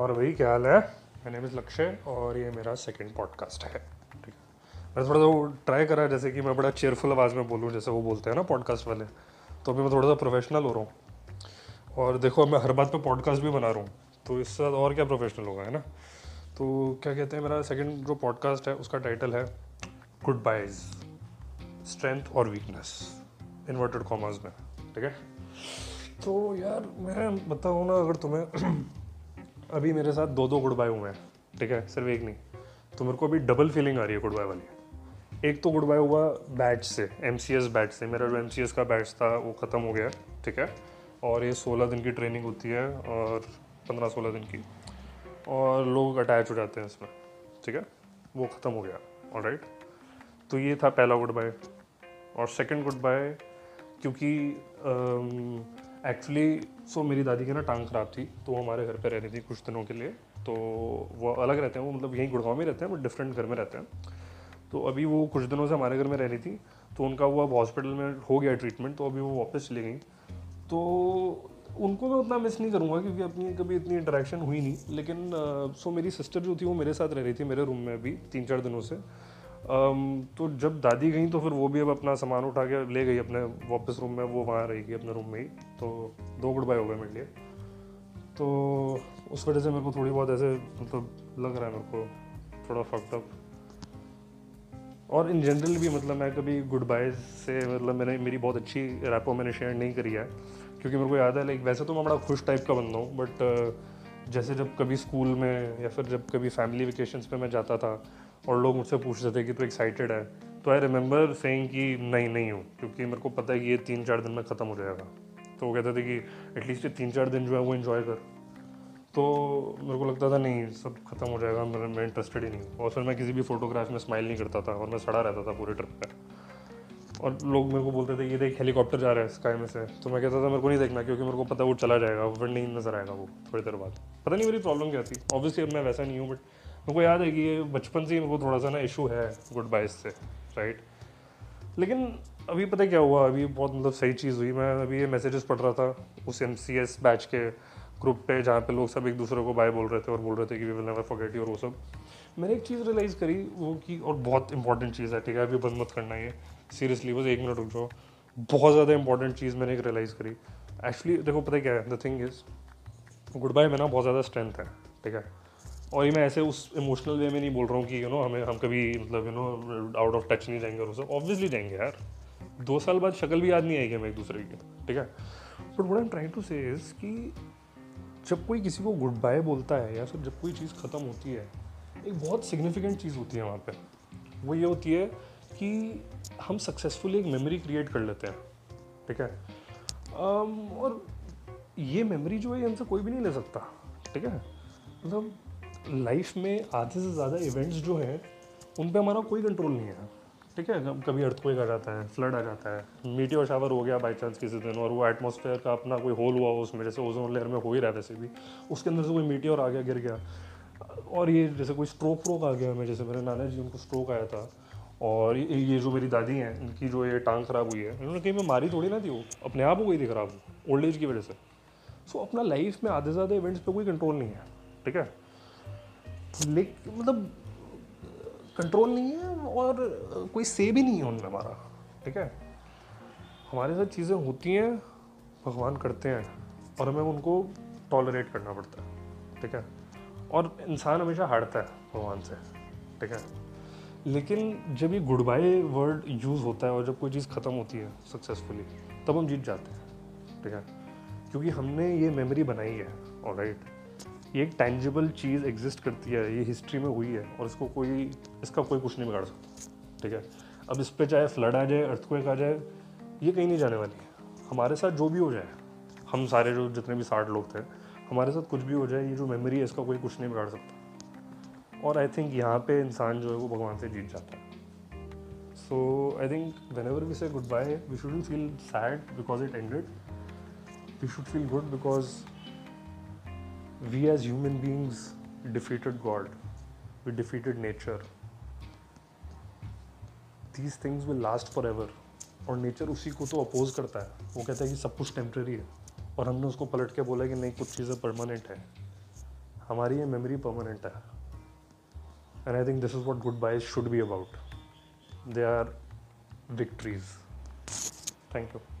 और वही क्या हाल है मेरा नेम इज़ लक्ष्य और ये मेरा सेकंड पॉडकास्ट है। ठीक है। मैं थोड़ा सा ट्राई करा, जैसे कि मैं बड़ा चेयरफुल आवाज़ में बोलूँ, जैसे वो बोलते हैं ना पॉडकास्ट वाले तो अभी मैं थोड़ा सा प्रोफेशनल हो रहा हूँ। और देखो, मैं हर बात पे पॉडकास्ट भी बना रहा हूँ तो इससे और क्या प्रोफेशनल होगा, है ना? तो क्या कहते हैं, मेरा सेकंड जो पॉडकास्ट है, उसका टाइटल है गुड बाइज स्ट्रेंथ और वीकनेस इन्वर्टेड कॉमर्स में, ठीक है? तो यार, मैं बताऊँ ना, अगर तुम्हें अभी मेरे साथ दो दो गुड बाय हुए हैं, ठीक है? सिर्फ़ एक नहीं। तो मेरे को अभी डबल फीलिंग आ रही है गुड बाय वाली। एक तो गुड बाय हुआ बैच से एम सी एस बैच से। मेरा जो एम सी एस का बैच था, वो ख़त्म हो गया, ठीक है? और ये सोलह दिन की ट्रेनिंग होती है और पंद्रह सोलह दिन की। और लोग अटैच हो जाते हैं इसमें, ठीक है? वो ख़त्म हो गया और राइट तो ये था पहला गुड बाय और सेकंड गुड बाय क्योंकि एक्चुअली सो मेरी दादी की ना टांग ख़राब थी तो वो हमारे घर पे रह रही थी कुछ दिनों के लिए। तो वो अलग रहते हैं, वो मतलब यहीं गुड़गांव में रहते हैं बट डिफरेंट घर में रहते हैं। तो अभी वो कुछ दिनों से हमारे घर में रह रही थी तो उनका वो अब हॉस्पिटल में हो गया ट्रीटमेंट तो अभी वो वापस चली गई। तो उनको मैं उतना मिस नहीं करूँगा, क्योंकि अपनी कभी इतनी इंटरेक्शन हुई नहीं। लेकिन सो मेरी सिस्टर जो थी, वो मेरे साथ रह रही थी, मेरे रूम में अभी तीन चार दिनों से। तो जब दादी गई तो फिर वो भी अब अपना सामान उठा के ले गई अपने वापस रूम में, वो वहाँ रहेगी अपने रूम में ही। तो दो गुड बाय हो गए मेरे लिए। तो उस वजह से मेरे को थोड़ी बहुत ऐसे मतलब लग रहा है मेरे को थोड़ा फकड और इन जनरल भी मतलब मैं कभी गुड बाय से मतलब मैंने, मेरी बहुत अच्छी रैपो मैंने शेयर नहीं करी है। क्योंकि मेरे को याद है लाइक वैसे तो मैं बड़ा खुश टाइप का बंदा हूँ बट जैसे जब कभी स्कूल में या फिर जब कभी फैमिली वेकेशंस पे मैं जाता था और लोग मुझसे पूछते थे कि तू एक्साइटेड है। तो आई रिमेंबर सेइंग कि नहीं नहीं हूँ, क्योंकि मेरे को पता है कि ये तीन चार दिन में ख़त्म हो जाएगा। तो वो कहते थे कि एटलीस्ट ये तीन चार दिन जो है वो इन्जॉय कर। तो मेरे को लगता था, नहीं, सब खत्म हो जाएगा, मेरे, मैं इंटरेस्टेड ही नहीं और फिर मैं किसी भी फोटोग्राफ में स्माइल नहीं करता था और मैं सड़ा रहता था पूरे ट्रिप पर और लोग मेरे को बोलते थे ये देख हेलीकॉप्टर जा रहा है स्काई में से। तो मैं कहता था, मेरे को नहीं देखना, क्योंकि मेरे को पता वो चला जाएगा फिर नहीं नज़र आएगा, वो थोड़ी देर बाद। पता नहीं मेरी प्रॉब्लम क्या थी। ऑब्वियसली अब मैं वैसा नहीं हूँ बट मेरे को याद है कि ये बचपन से ही मेरे को थोड़ा सा ना इशू है गुड बाइस से राइट लेकिन अभी पता क्या हुआ? अभी बहुत मतलब सही चीज़ हुई। मैं अभी ये मैसेजेस पढ़ रहा था उस एम सी एस बैच के ग्रुप पे जहाँ पे लोग सब एक दूसरे को बाय बोल रहे थे और बोल रहे थे कि we will never forget you और वो सब। मैंने एक चीज़ रियलाइज़ करी वो कि और बहुत इंपॉर्टेंट चीज़ है, ठीक है? अभी बंद मत करना ये। सीरियसली बस एक मिनट रुक जाओ। बहुत ज़्यादा इंपॉर्टेंट चीज़ मैंने एक रियलाइज़ करी। एक्चुअली देखो, पता क्या है? The thing is good bye में ना बहुत ज़्यादा स्ट्रेंथ है, ठीक है? और ये मैं ऐसे उस इमोशनल वे में नहीं बोल रहा हूँ कि यू नो हमें हम कभी मतलब you know out of touch नहीं जाएँगे और उसे ऑब्वियसली जाएँगे यार। दो साल बाद शक्ल भी याद नहीं आएगी हमें एक दूसरे की ठीक है? But what I trying to say कि जब कोई किसी को गुड बाय बोलता है या फिर जब कोई चीज़ ख़त्म होती है एक बहुत सिग्निफिकेंट चीज़ होती है वहाँ पर वो ये होती है कि हम सक्सेसफुली एक मेमोरी क्रिएट कर लेते हैं ठीक है? Um, और ये मेमोरी जो है हमसे कोई भी नहीं ले सकता ठीक है? मतलब लाइफ में आधे से ज़्यादा इवेंट्स जो हैं उन पर हमारा कोई कंट्रोल नहीं है। ठीक है? कभी अर्थक्वेक आ जाता है फ्लड आ जाता है मीटियोर शावर हो गया बाई चांस किसी दिन और वो एटमोसफेयर का अपना कोई होल हुआ हो उसमें, जैसे ओजोन लेयर में हो ही रहा वैसे भी, उसके अंदर से कोई मीटियोर आ गया, गिर गया। और ये जैसे कोई स्ट्रोक व्रोक आ गया हमें, जैसे मेरे नाना जी उनको स्ट्रोक आया था, और ये ये जो मेरी दादी हैं, इनकी जो ये टांग खराब हुई है, इन्होंने कहीं मैं मारी थोड़ी ना थी वो, अपने आप हो गई थी खराब ओल्ड एज की वजह से। सो अपना लाइफ में आधे से ज़्यादा इवेंट्स पर कोई कंट्रोल नहीं है। ठीक है? मतलब कंट्रोल नहीं है और कोई से भी नहीं है उनमें हमारा, ठीक है? हमारे साथ चीज़ें होती हैं, भगवान करते हैं, और हमें उनको टॉलरेट करना पड़ता है, ठीक है? और इंसान हमेशा हारता है भगवान से, ठीक है? लेकिन जब ये गुड बाय वर्ड यूज़ होता है और जब कोई चीज़ ख़त्म होती है सक्सेसफुली तब हम जीत जाते हैं, ठीक है? क्योंकि हमने ये मेमोरी बनाई है और राइट ये एक टेंजिबल चीज़ एग्जिस्ट करती है, ये हिस्ट्री में हुई है और इसको कोई, इसका कोई कुछ नहीं बिगाड़ सकता, ठीक है? अब इस पर चाहे फ्लड आ जाए अर्थक्वेक आ जाए, ये कहीं नहीं जाने वाली हमारे साथ जो भी हो जाए, हम सारे जो जितने भी साठ लोग थे, हमारे साथ कुछ भी हो जाए, ये जो मेमोरी है, इसका कोई कुछ नहीं बिगाड़ सकता। और आई थिंक यहाँ पे इंसान जो है, वो भगवान से जीत जाता है। So I think whenever we say good bye we should feel sad because it ended we should feel good because we as human beings defeated God, we defeated nature. These things will last forever. और nature उसी को तो oppose करता है। वो कहता है कि सब कुछ टेम्प्रेरी है। और हमने उसको पलट के बोला कि नहीं कुछ चीज़ें परमानेंट है। हमारी ये मेमोरी परमानेंट है। And I think this is what good byes should be about they are victories thank you.